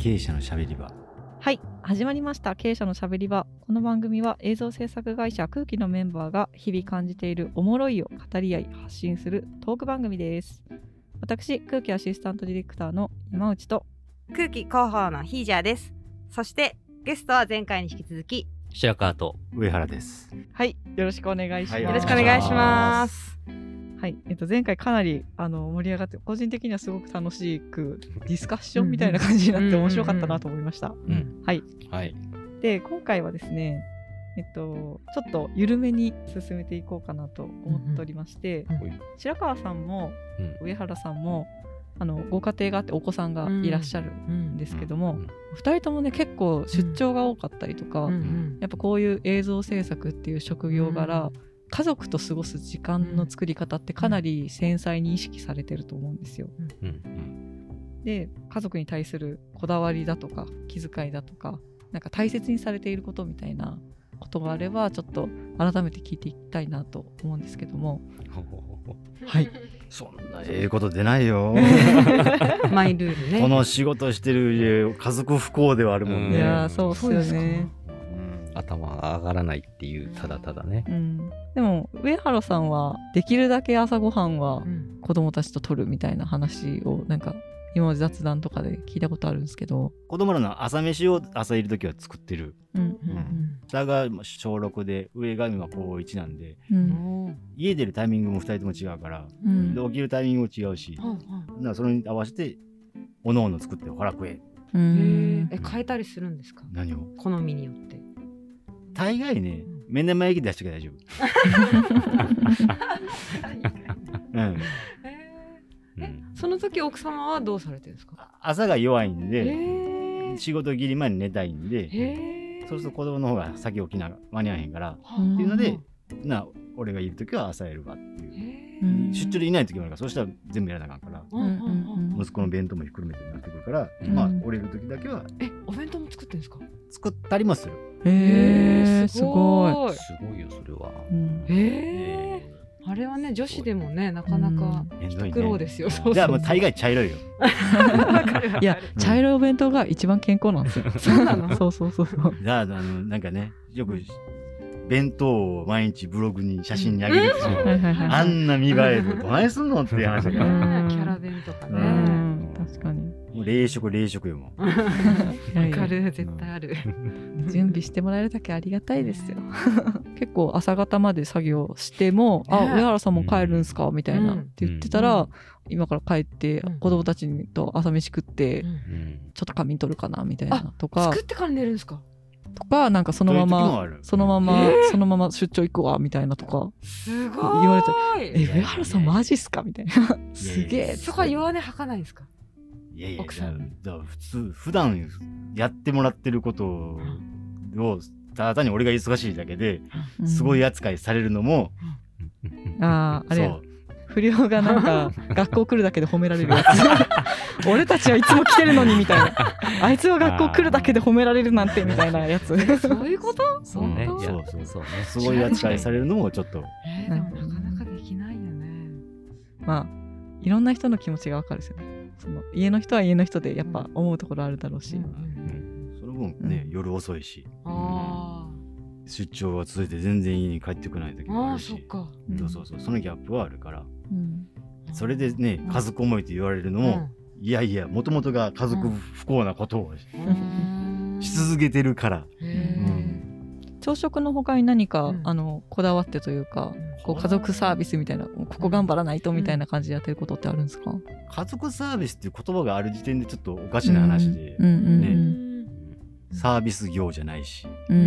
経営者のしゃべり場。はい始まりました。経営者のしゃべり場。この番組は映像制作会社空気のメンバーが日々感じているおもろいを語り合い発信するトーク番組です。私空気アシスタントディレクターの今内と空気広報のヒージャーです。そしてゲストは前回に引き続き白川と上原です。はいよろしくお願いします、はいよろしくお願いしますはい、えっと、前回かなりあの盛り上がって個人的にはすごく楽しく ディスカッションみたいな感じになって面白かったなと思いました。うんはい、はい。で今回はですね、えっと、ちょっと緩めに進めていこうかなと思っておりまして、うん白川さんもうん。上原さんもあのご家庭があってお子さんがいらっしゃるんですけども、うん2人ともね結構出張が多かったりとか、うんやっぱこういう映像制作っていう職業柄、家族と過ごす時間の作り方ってかなり繊細に意識されてると思うんですよ。うん。で家族に対するこだわりだとか気遣いだとかなんか大切にされていることみたいなことがあればちょっと改めて聞いていきたいなと思うんですけども。はい。そんなええこと出ないよ。マイルールね。この仕事してる家家族不幸ではあるもんうんね。いやーそうっすよね。うん頭が上がらないっていうただただね。うん、でも上原さんはできるだけ朝ごはんはうん。子供たちと取るみたいな話をなんか今まで雑談とかで聞いたことあるんですけど、子供らの朝飯を朝いる時は作ってる。うんうん下が小6で上が今高1なんで。ううん。家出るタイミングも2人とも違うから、うん。で起きるタイミングも違うし、はんはんだからそれに合わせておのおの作ってほら食え。うん。え変えたりするんですか？何を？好みによって大概ね目玉焼き出してけば大丈夫、うその時奥様はどうされてるんですか？朝が弱いんへでー。仕事切り前に寝たいんでへー。そうすると子供の方が先起きな間に合わへんからっていうのでな俺がいる時は朝やるわっていう。出張でいない時もあるからそうしたら全部やらなあかんから息子の弁当もひっくるめてなってくるから、うん。まあ折れる時だけはえお弁当も作ってるんですか？作ったりもするへえすごい。い。すごいよそれは。うん。へえあれはね女子でもねなかなか苦労ねですよそうそうじゃあもう大概茶色いよ。いや茶色いお弁当が一番健康なんですよ。そうなの？そうそうそうそう。じゃああのなんかねよく弁当を毎日ブログに写真に上げるでしょ、はいはいはいあんな見栄えでどないすんのっていう話だから、キャラ弁とかうねん。確かに。もう冷食冷食よもう。わかる絶対ある。準備してもらえるだけありがたいですよ。結構朝方まで作業しても「あね上原さんも帰るんすか?」みたいな。うん。って言ってたら、今から帰ってうん。子供たちと朝飯食って、うん。うんちょっと仮眠取るかなみたいな。とか作ってから寝るんですか？とかなんかそのままそのまま、えー。そのまま出張行くわみたいなとか。すごい。言われて「え上原さんマジっすか?」みたいな「すげえ」そこは弱音吐かないんですか？いやいや奥さん。だから普通普段やってもらってることをただ単に俺が忙しいだけでうん。すごい扱いされるのも、あーあれや。そう。不良がなんか 学校来るだけで褒められるやつ。俺たちはいつも来てるのにみたいな。あいつは学校来るだけで褒められるなんてみたいなやつ。そういうこと？そうね。そうそうそうねすごい扱いされるのもちょっと。えーでもなかなかできないよね。まあいろんな人の気持ちがわかるですよねその家の人は家の人でやっぱ思うところあるだろうし、うんうんその分ね、うん。夜遅いし。あ出張が続いて全然家に帰ってこない時もあるし。そうん。そうそうそのギャップはあるから。うん。それでねうん。家族思いと言われるのも、いやいやもともとが家族不幸なことをし続けてるから、へ朝食の他に何か、うん。あのこだわってというかーこう家族サービスみたいなここ頑張らないとみたいな感じでやってることってあるんですか、家族サービスっていう言葉がある時点でちょっとおかしな話で、うんうんね。サービス業じゃないし。うん。ううん。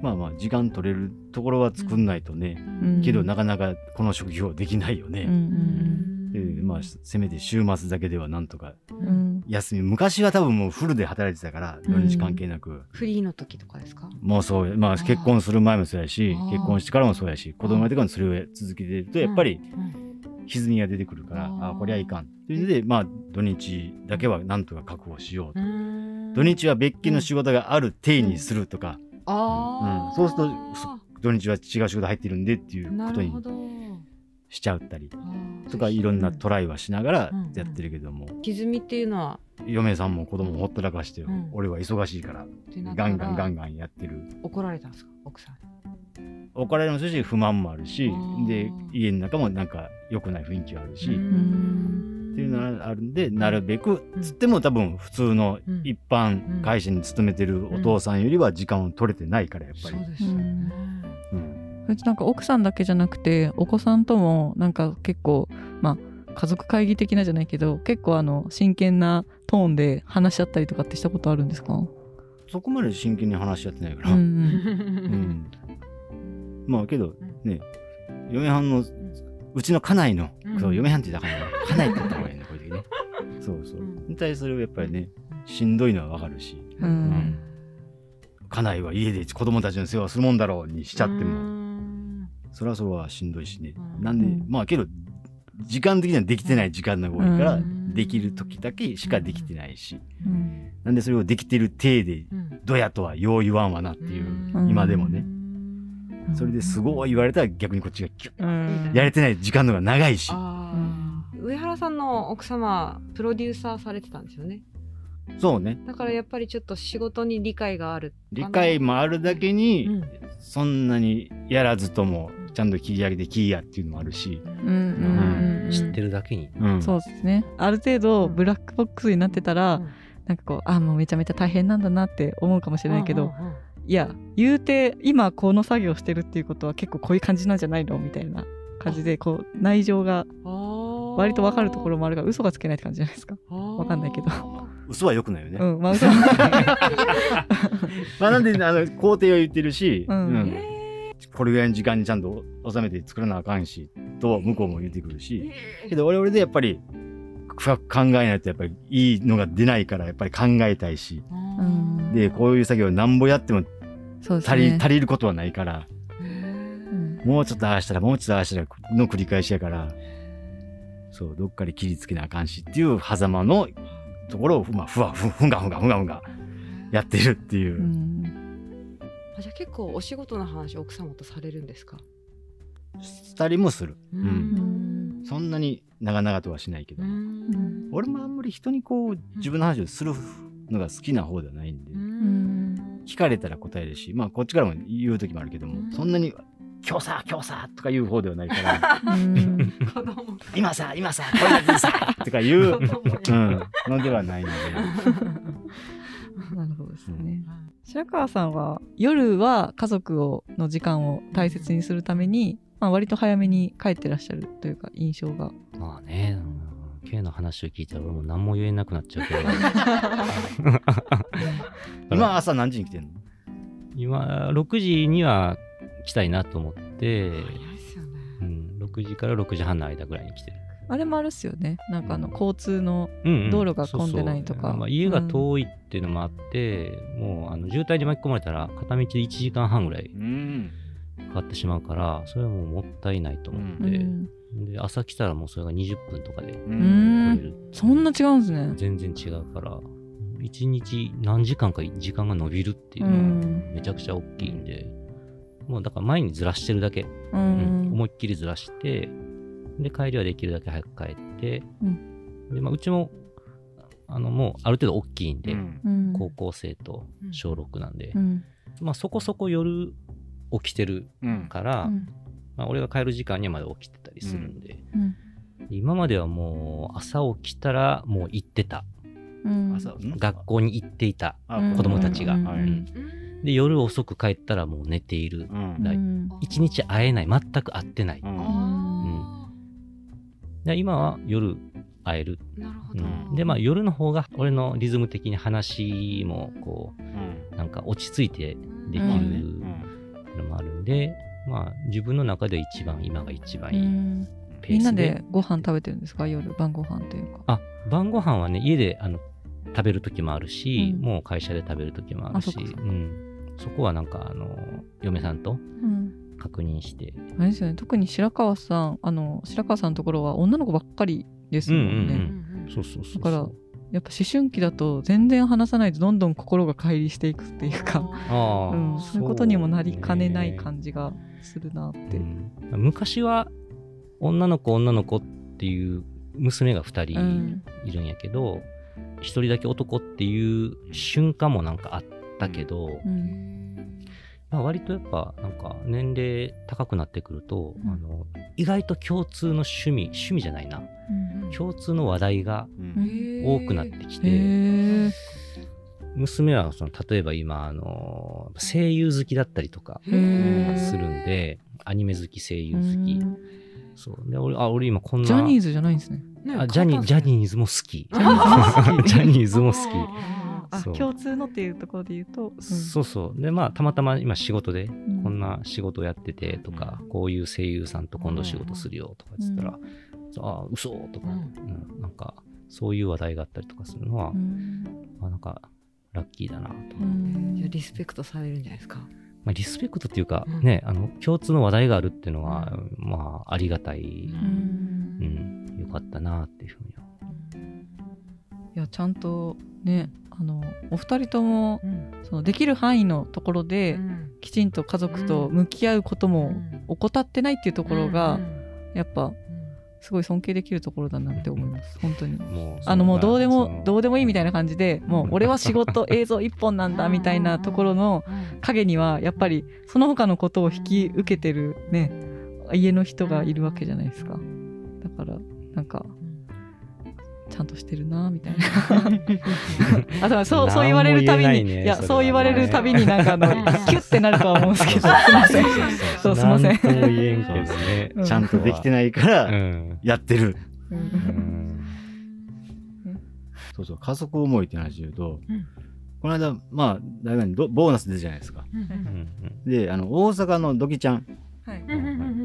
んまあまあ時間取れるところは作んないとね、うん。けどなかなかこの職業できないようんうね、ん。でまあせめて週末だけではなんとかうんうん休み。昔は多分もうフルで働いてたから土日関係なく、フリーの時とかですか？もうそうまあ結婚する前もそうやし結婚してからもそうやし子供がいてからもそれを続けてるとやっぱりうん。歪みが出てくるから、あー。ああこりゃいかん。っていうのでまあ土日だけはなんとか確保しようと、うん。土日は別件の仕事がある体にするとか、ああうん。そうすると土日は違う仕事入ってるんでっていうことになるほどしちゃったりとかいろんなトライはしながらうんやってるけども、歪みっていうのは？嫁さんも子供もほったらかして、うん。俺は忙しいからガンガンガンガンやってる。怒られたんですか？奥さん。怒られもするし不満もあるしで家の中もなんか良くない雰囲気はあるし、うっんていうのがあるんでなるべくつっても多分普通のうん。一般会社に勤めてるお父さんよりは時間を取れてないからやっぱり。そう。ですよね。うんなんか奥さんだけじゃなくてお子さんともなんか結構まあ家族会議的なじゃないけど結構あの真剣なトーンで話し合ったりとかってしたことあるんですか、そこまで真剣に話し合ってないから、うんうん。まあけどね嫁はんのうちの家内の、うん。そう嫁はんって言ったらあかんない家内って言った方がいいねこういう時ね。そうそう、うん。に対するやっぱりねしんどいのはわかるし。ううん。ん家内は家で子供たちの世話をするもんだろうにしちゃってうもんそれはそれはしんどいしね。うん。なんでうん。まあけど時間的にはできてない時間の方が多いから、うん。できる時だけしかできてないし、うん。なんでそれをできてる体でうん。どやとはよう言わんわなっていう、うん。今でもね。うん。それですごい言われたら逆にこっちがキュッ。うん。やれてない時間の方が長いし。上原さんの奥様プロデューサーされてたんですよね。そうね。だからやっぱりちょっと仕事に理解がある理解もあるだけに、うん。そんなにやらずともちゃんと切り上げてキーやっていうのもあるし、うん。うん。うん知ってるだけに。うん。そうですね。ある程度ブラックボックスになってたら、うん。なんかこうあもうめちゃめちゃ大変なんだなって思うかもしれないけど、うんうんうん。いや言うて今この作業してるっていうことは結構こういう感じなんじゃないのみたいな感じでこう内情が割と分かるところもあるから嘘がつけないって感じじゃないですか？わかんないけど。あ嘘は良くないよね、うんまあ嘘。まあなんであの工程を言ってるし、うん。うんこれぐらいの時間にちゃんと収めて作らなあかんしと向こうも言ってくるし。けど俺俺でやっぱり深く考えないとやっぱりいいのが出ないからやっぱり考えたいし。でこういう作業なんぼやっても足り,、ね。足りることはないから。もうちょっとああしたらもうちょっとああしたらの繰り返しやから。そうどっかで切りつけなあかんしっていう狭間のところを、まあ、ふわふふんがふんがふんがふんがやってるっていう。う、んあじゃあ結構お仕事の話奥様とされるんですか？したりもする、ううん。んそんなに長々とはしないけど、うん。俺もあんまり人にこう自分の話をするのが好きな方ではないんで、ん。聞かれたら答えるしまあこっちからも言う時もあるけども、うん。そんなに「今日さ今日さ」とか言う方ではないから。うん。子供「今さ今さこれさ」とか言う、うん、のではないので。なるほどですね。白川さんは夜は家族をの時間を大切にするために、まあ、割と早めに帰ってらっしゃるというか印象が。まあね、うん K の話を聞いたら俺も何も言えなくなっちゃうけど。今朝何時に来てんの？今、6時には来たいなと思って、早いですよねうん、6時から6時半の間ぐらいに来てる。あれもあるっすよね。なんかあの交通の。うんうん。道路が混んでないとか。まあ、家が遠いっていうのもあって、もうあの渋滞に巻き込まれたら片道で1時間半ぐらいうん。かかってしまうから、それはもうもったいないと思って、うん。で朝来たらもうそれが20分とかでううん。ん来れる。そんな違うんですね。全然違うから、1日何時間か時間が伸びるっていううのはん。めちゃくちゃ大きいんで、もうだから前にずらしてるだけ、ううんん。思いっきりずらして、で、帰りはできるだけ早く帰って、うで、まあ、うちも、あの、もうある程度大きいんで、うん。うん。高校生と小6なんで、うん。まあそこそこ夜起きてるうん。から、うん。まあ、俺が帰る時間にはまだ起きてたりするんで、うん。今まではもう朝起きたらもう行ってた。学校に行っていた。子供たちが。で、夜遅く帰ったらもう寝ている。うん。一日会えない。全く会ってない。で今は夜会える。ーなるほうどん。で、まあ夜の方が俺のリズム的に話もこうん。う、なんか落ち着いてできるうん。のもあるんで、まあ自分の中では一番、今が一番ういいん。ペースで。みんなでご飯食べてるんですか？夜晩ご飯というか。あ、晩ご飯はね、家であの食べる時もあるし、うん。もう会社で食べる時もあるし、あそこはなんか、あの、嫁さんとうん確認して。あれですよね。特に白川さんあの白川さんのところは女の子ばっかりですもんね、うんうんうん。そうそうそうそう。だからやっぱ思春期だと全然話さないとどんどん心が乖離していくっていうか、ああ、うん、そういうことにもなりかねないじ感じがするなって、うん。昔は女の子女の子っていう娘が2う人ん。いるんやけど、1人だけ男っていう瞬間もなんかあったけど、うんまあ、割とやっぱなんか年齢高くなってくると、うん。あの意外と共通の趣味趣味じゃないな。共通の話題がうん。多くなってきて、娘はその例えば今あの声優好きだったりとかするんでアニメ好き声優好き、うん。そう。で俺あ俺今こんな。ジャニーズじゃないんですね。あジャニジャニーズも好き。ジャニーズも好き 共通のっていうところで言うと、うん。そうそう。でまあたまたま今仕事でうん。こんな仕事やっててとか、こういう声優さんと今度仕事するよとかっつったら、ああ嘘とか、うん。うん。なんかそういう話題があったりとかするのは、うん。あなんかラッキーだなと、うん。じゃあリスペクトされるんじゃないですか。まあ、リスペクトっていうか、うん。ねあの共通の話題があるっていうのは、まあありがたい、うん。うんよかったなっていうふうには。いやちゃんとねあのお二人ともうん。そのできる範囲のところで、きちんと家族と向き合うことも怠ってないっていうところが、やっぱすごい尊敬できるところだなって思います。本当に。もうあのもうどうでもどううでもいいみたいな感じでもう俺は仕事 映像一本なんだみたいなところの影にはやっぱりその他のことを引き受けてるね家の人がいるわけじゃないですか。だからなんかちゃんとしてるなみたいな。あとはそうそう言われるたびに、ねいやそう言われるたびになんかあのキュッてなるとは思うんですけど。すいません。そうすいません。なんとも言えんけどね。うん。ちゃんとできてないからうん。やってる。ううん。んそうそう、家族思いって話で言うと、うん。この間、まあ、大学にどボーナス出たじゃないですか。うん。で、あの、大阪のドキちゃんはい。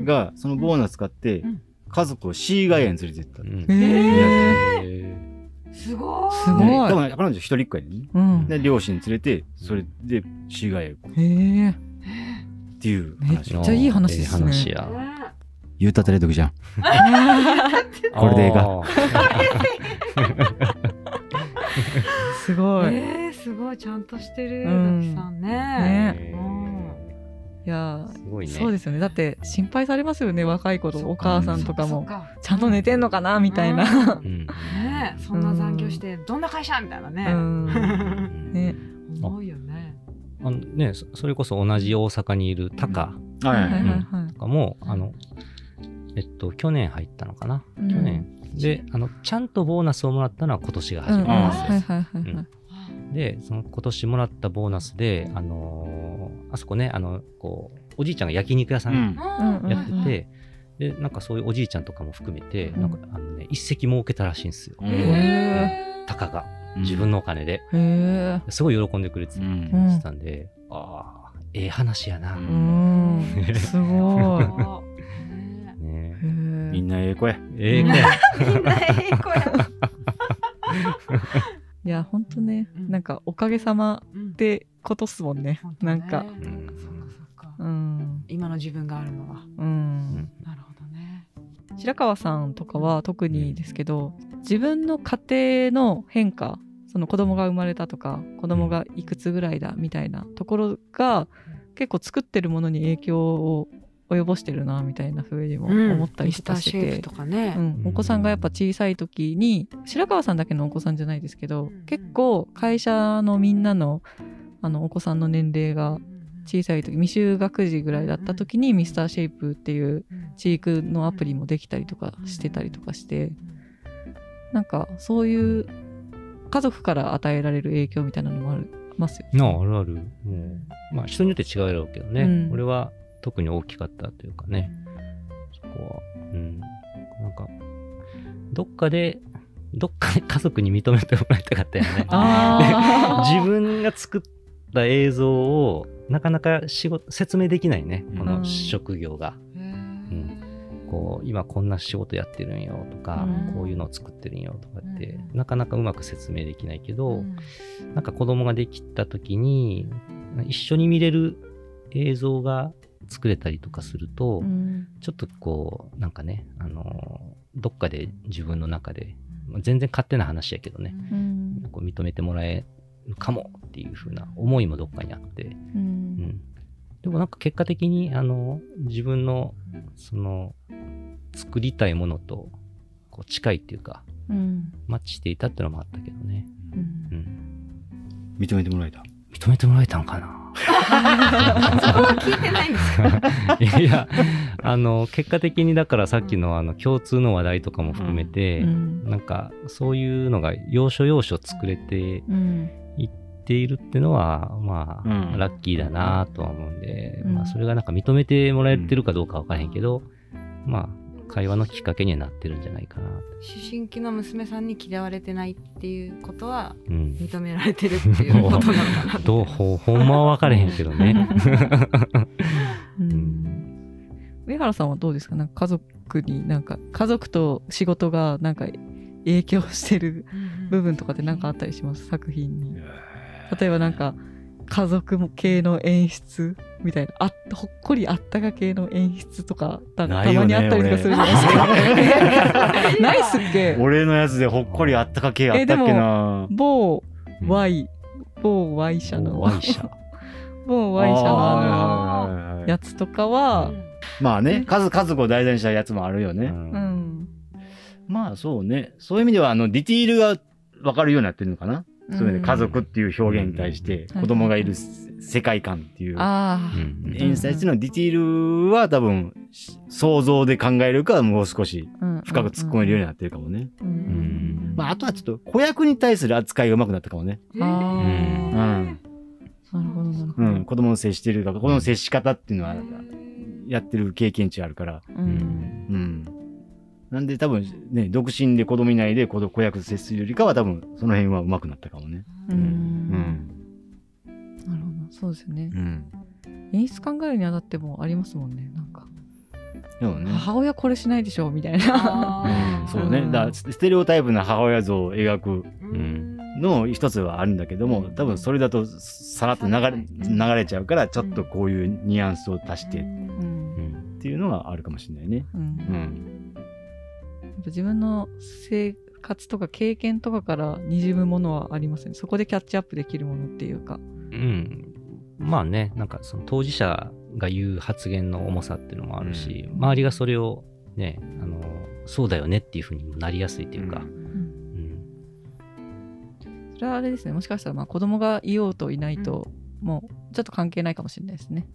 が、そのボーナス使ってうん、家族をシーガイアに連れてった。うん。へー。へすごい。すごい。で多分彼女一人っ子やね。うん。で、両親連れて、それでシーガイア行こう。へえっていう話。めっちゃいい話ですね。いい話や言うたたれドキちゃん。これでええか。あ すごい、えー、すごい。ちゃんとしてる、うん。さんね。ね。いやすごいね。そうですよね。だって心配されますよね若い頃お母さんとかも。ちゃんと寝てんのかなみたいな、うん。ね そんな残業してどんな会社みたいなうね。ん。ね。思うよね。あのねそそれこそ同じ大阪にいるタカとかも、あのえっと去年入ったのかな、うん。去年。であのちゃんとボーナスをもらったのは今年が初めてうんうんなんですよはいはいはい。はいでその今年もらったボーナスであのーあそこねあのこうおじいちゃんが焼肉屋さうん。やってて、でなんかそういうおじいちゃんとかも含めて、うん。なんかあのね一石儲けたらしいんですよ、うん。へタカがうん。自分のお金で、すごい喜んでくれてうん。たん。で、ああええ話やな、ううん。すごい。みんなええ子や。ええ子や みんないい子や。いやほんとねうんなんかおかげさまうん。ってことっすもんね本当ね。なんか。んそっかそっか。うん。今の自分があるのは。うん。なるほどね。白川さんとかは特にですけど自分の家庭の変化その子供が生まれたとか子供がいくつぐらいだみたいなところが結構作ってるものに影響を及ぼしてるなみたいな風にも思ったりしたし。うん、お子さんがやっぱ小さい時に白川さんだけのお子さんじゃないですけど、うん。結構会社のみんなのあのお子さんの年齢が小さい時未就学児ぐらいだった時にミスターシェイプっていうチークのアプリもできたりとかしてたりとかしてなんかそういう家族から与えられる影響みたいなのもありますよね。なああるある。もうまあ人によって違うやろうけどね、うん。俺は特に大きかったというかね、そこは。うん。なんかどっかでどっかで家族に認めてもらいたかったよね。自分が作った映像をなかなか仕事説明できないね。こうん。の職業が、へー。うん。こう今こんな仕事やってるんよとか、うん。こういうのを作ってるんよとかって、うん。なかなかうまく説明できないけど、うん。なんか子供ができた時に一緒に見れる映像が作れたりとかすると、うん。ちょっとこうなんかね、あのどっかで自分の中で、まあ全然勝手な話やけどね、うん。こう認めてもらえるかもっていう風な思いもどっかにあって、ううん。ん、でもなんか結果的にあの自分のその作りたいものとこう近いっていうか、うん。マッチしていたってのもあったけどね。うん。うん。認めてもらえた？認めてもらえたんかなそこは聞いてないんですか？いやあの、結果的にだからさっきのあの共通の話題とかも含めて、うん。なんかそういうのが要所要所作れてうん。いっているってのは、まあ、うん。ラッキーだなとは思うんで、うん。まあそれがなんか認めてもらえてるかどうかわからへんけど、まあ、会話のきっかけにはなってるんじゃないかなと。思春期の娘さんに嫌われてないっていうことはうん。認められてるっていうことなのかなどうほほんまは分かれへんけどね。うん。上原さんはどうですか？なんか家族になんか家族と仕事がなんか影響してる部分とかって何かあったりします？作品に。例えばなんか家族系の演出みたいなあほっこりあったか系の演出とかたまにあったりとかするじゃないですか。ないっすっけ？俺のやつでほっこりあったか系あったっけな某うん Y、某 Y 社のワイシャ。某 Y 社ののやつとかは、まあね、数、家族を題材にしたやつもあるよね。うんうん、まあそうね。そういう意味では、あの、ディティールが分かるようになってるのかな。それで家族っていう表現に対して、うん子供がいる世界観っていう。あうん演出に対してのディティールは多分、想像で考えるかもう少しあ、深く突っ込めるようになってるかもね。まああとはちょっと子役に対する扱いが上手くなったかもね。うーん。なるほどなるほど。うん。子供の接してるとか、子供の接し方っていうのはやってる経験値あるから。うんうん。なんで多分ね、独身で子供いないで子子役と接するよりかは多分その辺は上手くなったかもね。ううんん。なるほどそうですよねう。ん。演出考えるにあたってもありますもんねなんかでもね。母親これしないでしょみたいな。うん、そうね。うんだからステレオタイプな母親像を描くうんの一つはあるんだけども、多分それだとさらっと流れ流れちゃうから、ちょっとこういうニュアンスを足してっうんうんていうのはあるかもしれないね。うん自分の生活とか経験とかからにじむものはありますね。そこでキャッチアップできるものっていうか。うん。まあね、なんかその当事者が言う発言の重さっていうのもあるし、周りがそれをね、あの、そうだよねっていうふうにもなりやすいっていうか、うんうん。それはあれですね。もしかしたらまあ子供がいようといないと、もうちょっと関係ないかもしれないですね。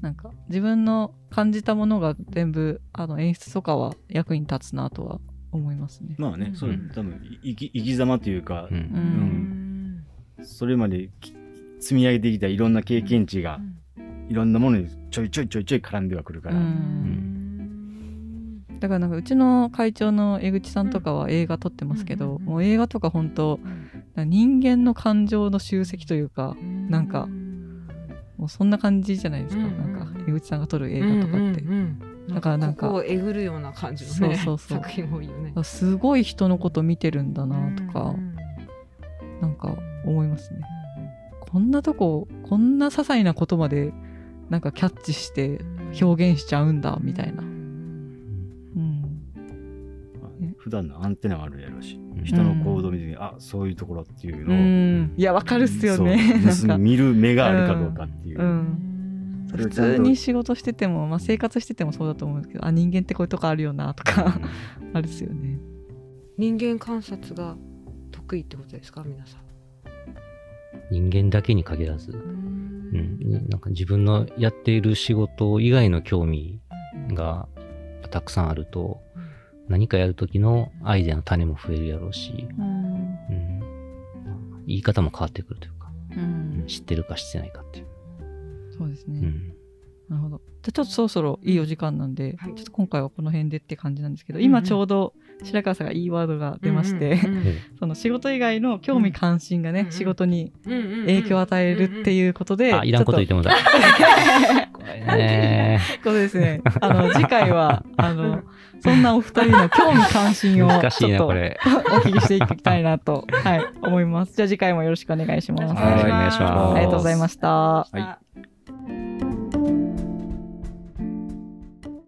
なんか自分の感じたものが全部あの演出とかは役に立つなとは思いますね。まあね、そううん多分生き生き様というかう、。うん。ん。それまでき積み上げてきたいろんな経験値が、いろんなものにちょいちょいちょいちょい絡んではくるから。うん。だからなんかうちの会長の江口さんとかは映画撮ってますけど、うん。もう映画とか本当人間の感情の集積というかなんかもうそんな感じじゃないですか、うんなんか江口さんが撮る映画とかって、だからなんかここをえぐるような感じのねそうそうそう。作品多いよね。すごい人のこと見てるんだなとか、なんか思いますね。こんなとここんな些細なことまでなんかキャッチして表現しちゃうんだみたいな、普段のアンテナがあるやろうし、ん。人の行動を見て、あそういうところっていううのを、ん、いやわかるっすよね。見る目があるかどうかっていう。うん。普通に仕事してても、まあ、生活しててもそうだと思うんですけどあ人間ってこういうとこあるよなとかあるっすよね。人間観察が得意ってことですか？皆さん。人間だけに限らず、うん、なんか自分のやっている仕事以外の興味がたくさんあると、何かやるときのアイデアの種も増えるやろうし、うん。うん。まあ言い方も変わってくるというか、うん。知ってるか知ってないかっていう。そうですね、うん。なるほど。じゃあちょっとそろそろいいお時間なんで、はい。ちょっと今回はこの辺でって感じなんですけど、今ちょうど白川さんがいいワードが出まして、その仕事以外の興味関心がね、うん仕事に影響を与えるっていうことで、あ、いらんこと言ってももだ。これね。ことですね。あの次回はあのそんなお二人の興味関心をちょっと。お聞きしていきたいなと、はい、思います。じゃあ次回もよろしくお願いします。はいお願いしますありがとうございました。ははい